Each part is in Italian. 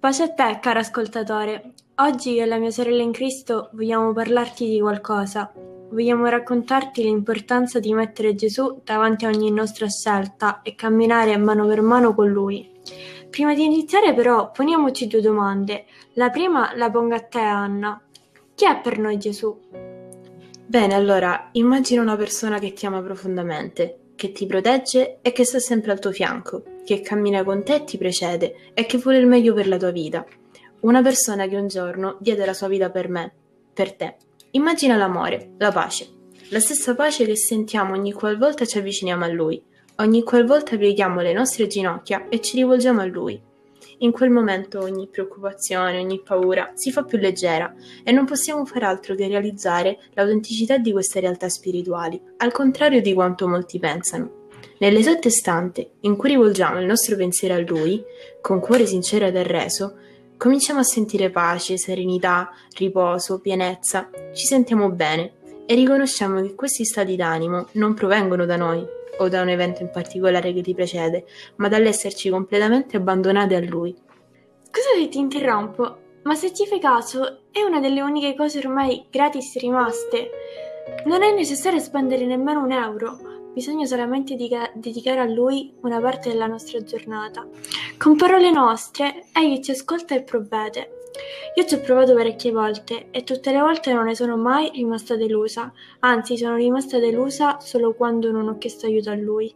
Pace a te, caro ascoltatore. Oggi io e la mia sorella in Cristo vogliamo parlarti di qualcosa. Vogliamo raccontarti l'importanza di mettere Gesù davanti a ogni nostra scelta e camminare mano per mano con Lui. Prima di iniziare però poniamoci due domande. La prima la pongo a te Anna. Chi è per noi Gesù? Bene, allora immagina una persona che ti ama profondamente, che ti protegge e che sta sempre al tuo fianco, che cammina con te e ti precede e che vuole il meglio per la tua vita. Una persona che un giorno diede la sua vita per me, per te. Immagina l'amore, la pace, la stessa pace che sentiamo ogni qualvolta ci avviciniamo a Lui, ogni qualvolta pieghiamo le nostre ginocchia e ci rivolgiamo a Lui. In quel momento ogni preoccupazione, ogni paura si fa più leggera e non possiamo far altro che realizzare l'autenticità di queste realtà spirituali, al contrario di quanto molti pensano. Nell'esatto istante in cui rivolgiamo il nostro pensiero a Lui, con cuore sincero ed arreso, cominciamo a sentire pace, serenità, riposo, pienezza, ci sentiamo bene e riconosciamo che questi stati d'animo non provengono da noi, o da un evento in particolare che ti precede, ma dall'esserci completamente abbandonate a lui. Scusa se ti interrompo, ma se ci fai caso, è una delle uniche cose ormai gratis rimaste. Non è necessario spendere nemmeno un euro, bisogna solamente dica- dedicare a lui una parte della nostra giornata. Con parole nostre, egli ci ascolta e provvede. Io ci ho provato parecchie volte e tutte le volte non ne sono mai rimasta delusa, anzi sono rimasta delusa solo quando non ho chiesto aiuto a lui.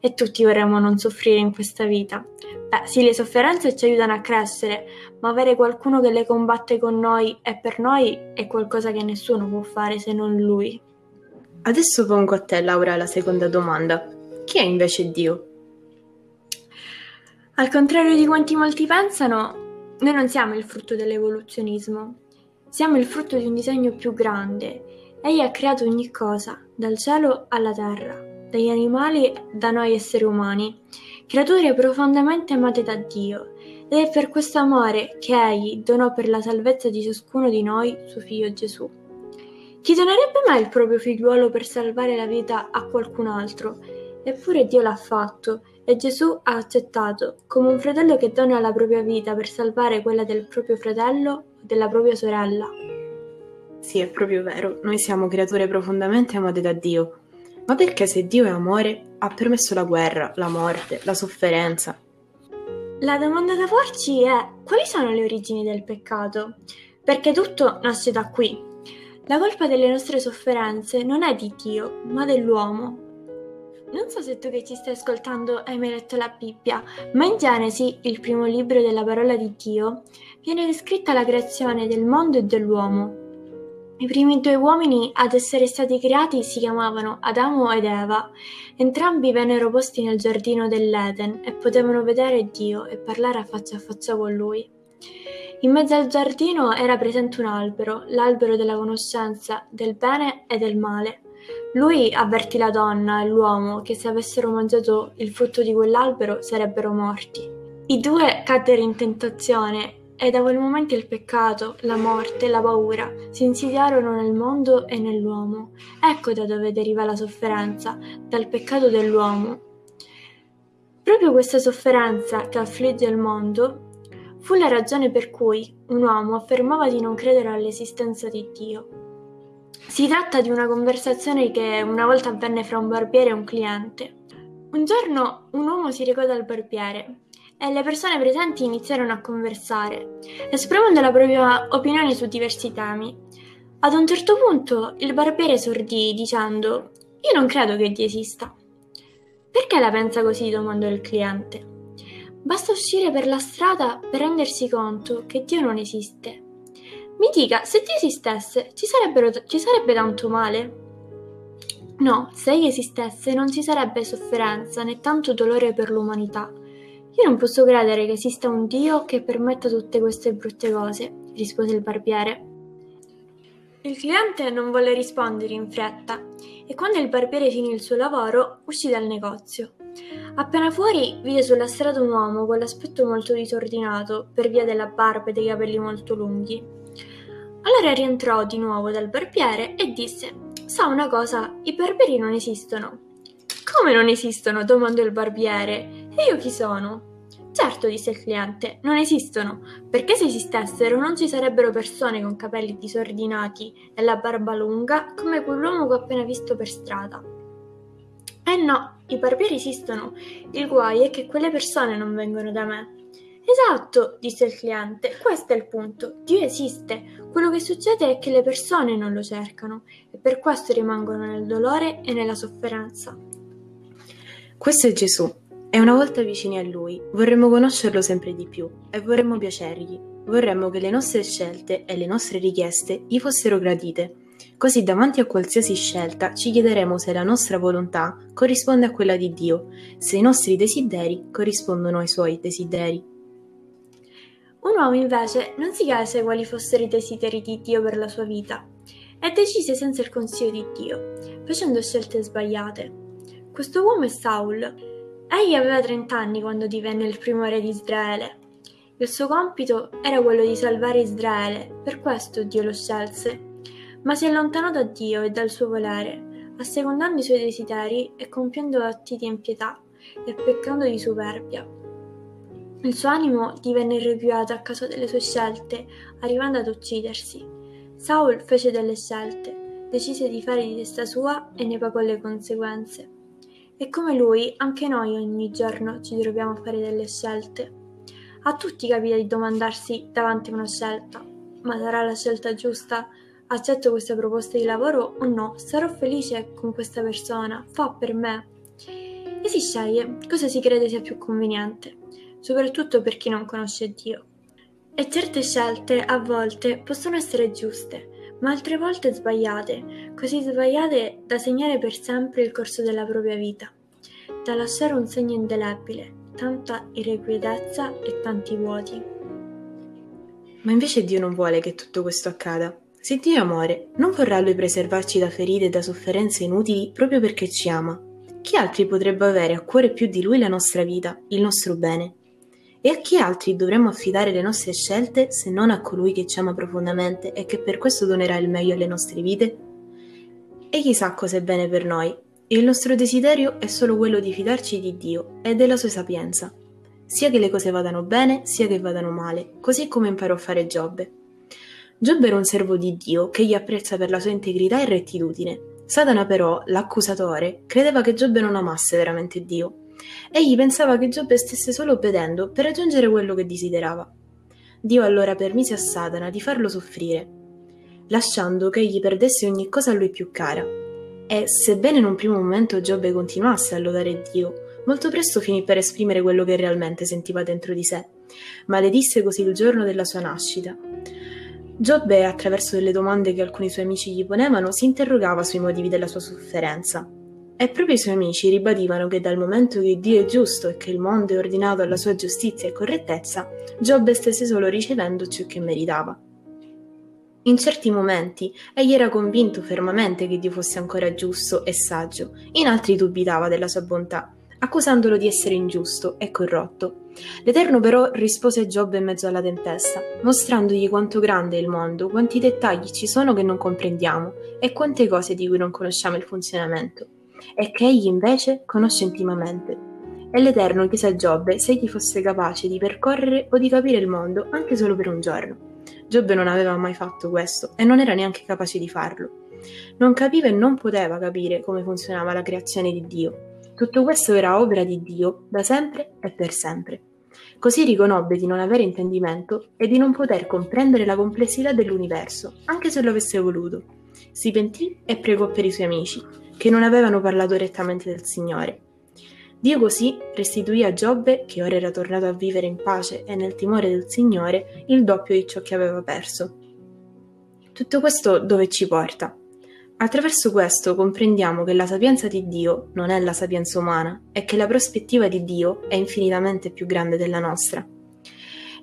E tutti vorremmo non soffrire in questa vita. Beh, sì, le sofferenze ci aiutano a crescere, ma avere qualcuno che le combatte con noi e per noi è qualcosa che nessuno può fare se non lui. Adesso pongo a te, Laura, la seconda domanda. Chi è invece Dio? Al contrario di quanti molti pensano, noi non siamo il frutto dell'evoluzionismo, siamo il frutto di un disegno più grande. Egli ha creato ogni cosa, dal cielo alla terra, dagli animali da noi esseri umani, creature profondamente amate da Dio, ed è per questo amore che Egli donò per la salvezza di ciascuno di noi suo figlio Gesù. Chi donerebbe mai il proprio figliuolo per salvare la vita a qualcun altro? Eppure Dio l'ha fatto e Gesù ha accettato, come un fratello che dona la propria vita per salvare quella del proprio fratello o della propria sorella. Sì, è proprio vero, noi siamo creature profondamente amate da Dio. Ma perché se Dio è amore ha permesso la guerra, la morte, la sofferenza? La domanda da porci è quali sono le origini del peccato? Perché tutto nasce da qui. La colpa delle nostre sofferenze non è di Dio, ma dell'uomo. Non so se tu che ci stai ascoltando hai mai letto la Bibbia, ma in Genesi, il primo libro della parola di Dio, viene descritta la creazione del mondo e dell'uomo. I primi due uomini ad essere stati creati si chiamavano Adamo ed Eva. Entrambi vennero posti nel giardino dell'Eden e potevano vedere Dio e parlare a faccia a faccia con lui. In mezzo al giardino era presente un albero, l'albero della conoscenza del bene e del male. Lui avvertì la donna e l'uomo che se avessero mangiato il frutto di quell'albero sarebbero morti. I due caddero in tentazione e da quel momento il peccato, la morte, la paura si insidiarono nel mondo e nell'uomo. Ecco da dove deriva la sofferenza, dal peccato dell'uomo. Proprio questa sofferenza che affligge il mondo fu la ragione per cui un uomo affermava di non credere all'esistenza di Dio. Si tratta di una conversazione che una volta avvenne fra un barbiere e un cliente. Un giorno un uomo si recò dal barbiere e le persone presenti iniziarono a conversare, esprimendo la propria opinione su diversi temi. Ad un certo punto il barbiere esordì dicendo Io non credo che Dio esista. Perché la pensa così? domandò il cliente. Basta uscire per la strada per rendersi conto che Dio non esiste mi dica, se Dio esistesse, ci, ci sarebbe tanto male? No, se egli esistesse non ci sarebbe sofferenza né tanto dolore per l'umanità. Io non posso credere che esista un Dio che permetta tutte queste brutte cose, rispose il barbiere. Il cliente non volle rispondere in fretta e quando il barbiere finì il suo lavoro uscì dal negozio. Appena fuori vide sulla strada un uomo con l'aspetto molto disordinato per via della barba e dei capelli molto lunghi. Allora rientrò di nuovo dal barbiere e disse: Sa una cosa, i barbieri non esistono. Come non esistono? domandò il barbiere. E io chi sono? Certo, disse il cliente, non esistono, perché se esistessero non ci sarebbero persone con capelli disordinati e la barba lunga come quell'uomo che ho appena visto per strada. Eh no, i barbieri esistono, il guai è che quelle persone non vengono da me. Esatto, disse il cliente, questo è il punto. Dio esiste. Quello che succede è che le persone non lo cercano e per questo rimangono nel dolore e nella sofferenza. Questo è Gesù e una volta vicini a Lui vorremmo conoscerlo sempre di più e vorremmo piacergli. Vorremmo che le nostre scelte e le nostre richieste gli fossero gradite. Così davanti a qualsiasi scelta ci chiederemo se la nostra volontà corrisponde a quella di Dio, se i nostri desideri corrispondono ai suoi desideri. Un uomo invece non si chiese quali fossero i desideri di Dio per la sua vita e decise senza il consiglio di Dio, facendo scelte sbagliate. Questo uomo è Saul, Egli aveva trent'anni quando divenne il primo re di Israele. Il suo compito era quello di salvare Israele, per questo Dio lo scelse. Ma si allontanò da Dio e dal suo volere, assecondando i suoi desideri e compiendo atti di impietà e peccando di superbia. Il suo animo divenne irrequietato a causa delle sue scelte, arrivando ad uccidersi. Saul fece delle scelte, decise di fare di testa sua e ne pagò le conseguenze. E come lui, anche noi ogni giorno ci troviamo a fare delle scelte. A tutti capita di domandarsi davanti a una scelta, ma sarà la scelta giusta? Accetto questa proposta di lavoro o no? Sarò felice con questa persona? Fa per me? E si sceglie cosa si crede sia più conveniente, soprattutto per chi non conosce Dio. E certe scelte a volte possono essere giuste, ma altre volte sbagliate, così sbagliate da segnare per sempre il corso della propria vita, da lasciare un segno indelebile, tanta irrequietezza e tanti vuoti. Ma invece Dio non vuole che tutto questo accada. Se Dio è amore, non vorrà Lui preservarci da ferite e da sofferenze inutili proprio perché ci ama. Chi altri potrebbe avere a cuore più di Lui la nostra vita, il nostro bene? E a chi altri dovremmo affidare le nostre scelte se non a colui che ci ama profondamente e che per questo donerà il meglio alle nostre vite? Egli sa cosa è bene per noi. Il nostro desiderio è solo quello di fidarci di Dio e della sua sapienza, sia che le cose vadano bene, sia che vadano male, così come imparò a fare Giobbe. Giobbe era un servo di Dio che gli apprezza per la sua integrità e rettitudine. Satana però, l'accusatore, credeva che Giobbe non amasse veramente Dio. Egli pensava che Giobbe stesse solo obbedendo per raggiungere quello che desiderava. Dio allora permise a Satana di farlo soffrire, lasciando che egli perdesse ogni cosa a lui più cara. E, sebbene in un primo momento Giobbe continuasse a lodare Dio, molto presto finì per esprimere quello che realmente sentiva dentro di sé. Maledisse così il giorno della sua nascita. Giobbe, attraverso delle domande che alcuni suoi amici gli ponevano, si interrogava sui motivi della sua sofferenza. E proprio i suoi amici ribadivano che dal momento che Dio è giusto e che il mondo è ordinato alla sua giustizia e correttezza, Giobbe stesse solo ricevendo ciò che meritava. In certi momenti egli era convinto fermamente che Dio fosse ancora giusto e saggio, in altri dubitava della sua bontà, accusandolo di essere ingiusto e corrotto. L'Eterno però rispose a Giobbe in mezzo alla tempesta, mostrandogli quanto grande è il mondo, quanti dettagli ci sono che non comprendiamo e quante cose di cui non conosciamo il funzionamento, e che egli invece conosce intimamente. E l'Eterno chiese a Giobbe se egli fosse capace di percorrere o di capire il mondo anche solo per un giorno. Giobbe non aveva mai fatto questo e non era neanche capace di farlo. Non capiva e non poteva capire come funzionava la creazione di Dio. Tutto questo era opera di Dio da sempre e per sempre. Così riconobbe di non avere intendimento e di non poter comprendere la complessità dell'universo, anche se lo avesse voluto. Si pentì e pregò per i suoi amici, che non avevano parlato rettamente del Signore, Dio così restituì a Giobbe, che ora era tornato a vivere in pace e nel timore del Signore, il doppio di ciò che aveva perso. Tutto questo dove ci porta? Attraverso questo comprendiamo che la sapienza di Dio non è la sapienza umana e che la prospettiva di Dio è infinitamente più grande della nostra.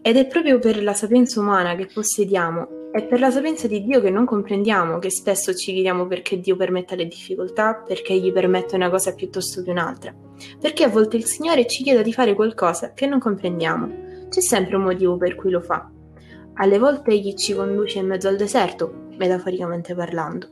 Ed è proprio per la sapienza umana che possediamo è per la sapienza di Dio che non comprendiamo, che spesso ci chiediamo perché Dio permetta le difficoltà, perché gli permette una cosa piuttosto che un'altra. Perché a volte il Signore ci chiede di fare qualcosa che non comprendiamo. C'è sempre un motivo per cui lo fa. Alle volte egli ci conduce in mezzo al deserto, metaforicamente parlando.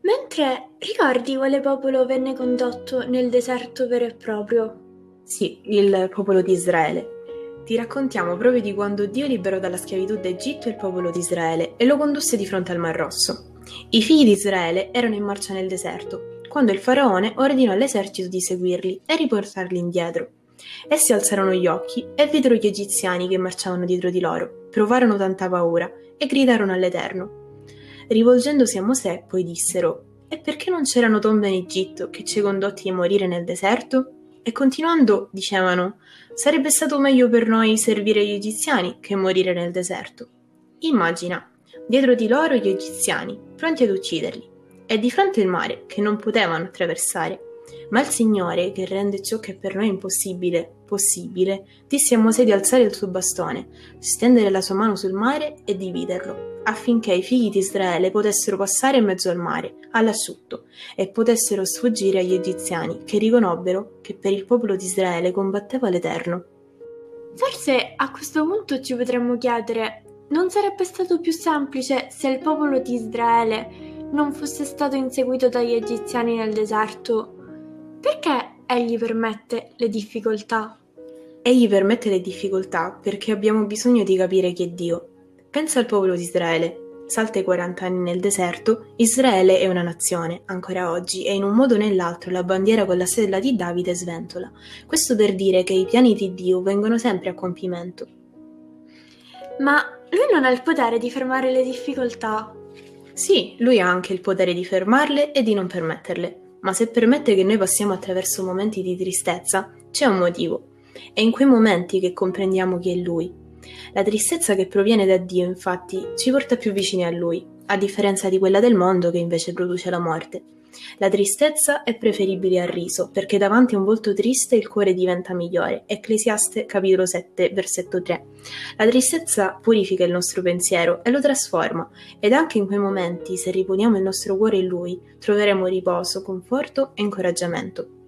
Mentre ricordi quale popolo venne condotto nel deserto vero e proprio? Sì, il popolo di Israele. Ti raccontiamo proprio di quando Dio liberò dalla schiavitù d'Egitto il popolo di Israele e lo condusse di fronte al Mar Rosso. I figli di Israele erano in marcia nel deserto, quando il faraone ordinò all'esercito di seguirli e riportarli indietro. Essi alzarono gli occhi e videro gli egiziani che marciavano dietro di loro, provarono tanta paura e gridarono all'Eterno. Rivolgendosi a Mosè, poi dissero: E perché non c'erano tombe in Egitto che ci condotti a morire nel deserto? E continuando, dicevano: Sarebbe stato meglio per noi servire gli egiziani che morire nel deserto. Immagina, dietro di loro gli egiziani, pronti ad ucciderli, e di fronte il mare, che non potevano attraversare. Ma il Signore, che rende ciò che per noi è impossibile possibile, disse a Mosè di alzare il suo bastone, stendere la sua mano sul mare e dividerlo, affinché i figli di Israele potessero passare in mezzo al mare, all'asciutto, e potessero sfuggire agli egiziani, che riconobbero che per il popolo di Israele combatteva l'Eterno. Forse a questo punto ci potremmo chiedere, non sarebbe stato più semplice se il popolo di Israele non fosse stato inseguito dagli egiziani nel deserto, perché egli permette le difficoltà? Egli permette le difficoltà perché abbiamo bisogno di capire chi è Dio. Pensa al popolo di Israele. Salta i 40 anni nel deserto, Israele è una nazione, ancora oggi, e in un modo o nell'altro la bandiera con la stella di Davide sventola. Questo per dire che i piani di Dio vengono sempre a compimento. Ma lui non ha il potere di fermare le difficoltà. Sì, lui ha anche il potere di fermarle e di non permetterle, ma se permette che noi passiamo attraverso momenti di tristezza, c'è un motivo. È in quei momenti che comprendiamo chi è lui. La tristezza che proviene da Dio, infatti, ci porta più vicini a lui, a differenza di quella del mondo che invece produce la morte. La tristezza è preferibile al riso, perché davanti a un volto triste il cuore diventa migliore. Ecclesiaste capitolo 7, versetto 3. La tristezza purifica il nostro pensiero e lo trasforma, ed anche in quei momenti, se riponiamo il nostro cuore in Lui, troveremo riposo, conforto e incoraggiamento.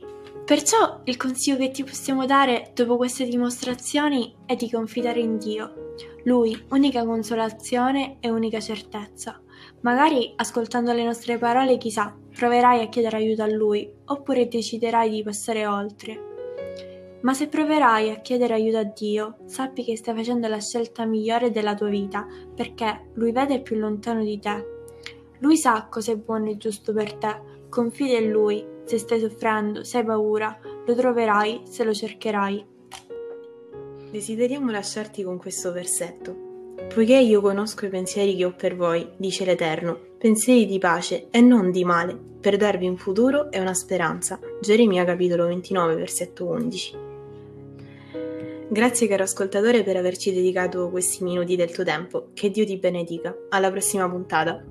Perciò il consiglio che ti possiamo dare dopo queste dimostrazioni è di confidare in Dio. Lui, unica consolazione e unica certezza. Magari ascoltando le nostre parole, chissà, proverai a chiedere aiuto a Lui, oppure deciderai di passare oltre. Ma se proverai a chiedere aiuto a Dio, sappi che stai facendo la scelta migliore della tua vita, perché Lui vede più lontano di te. Lui sa cosa è buono e giusto per te. Confida in Lui. Se stai soffrendo, se hai paura, lo troverai se lo cercherai. Desideriamo lasciarti con questo versetto. Poiché io conosco i pensieri che ho per voi, dice l'Eterno, pensieri di pace e non di male, per darvi un futuro e una speranza. Geremia capitolo 29, versetto 11. Grazie caro ascoltatore per averci dedicato questi minuti del tuo tempo. Che Dio ti benedica. Alla prossima puntata.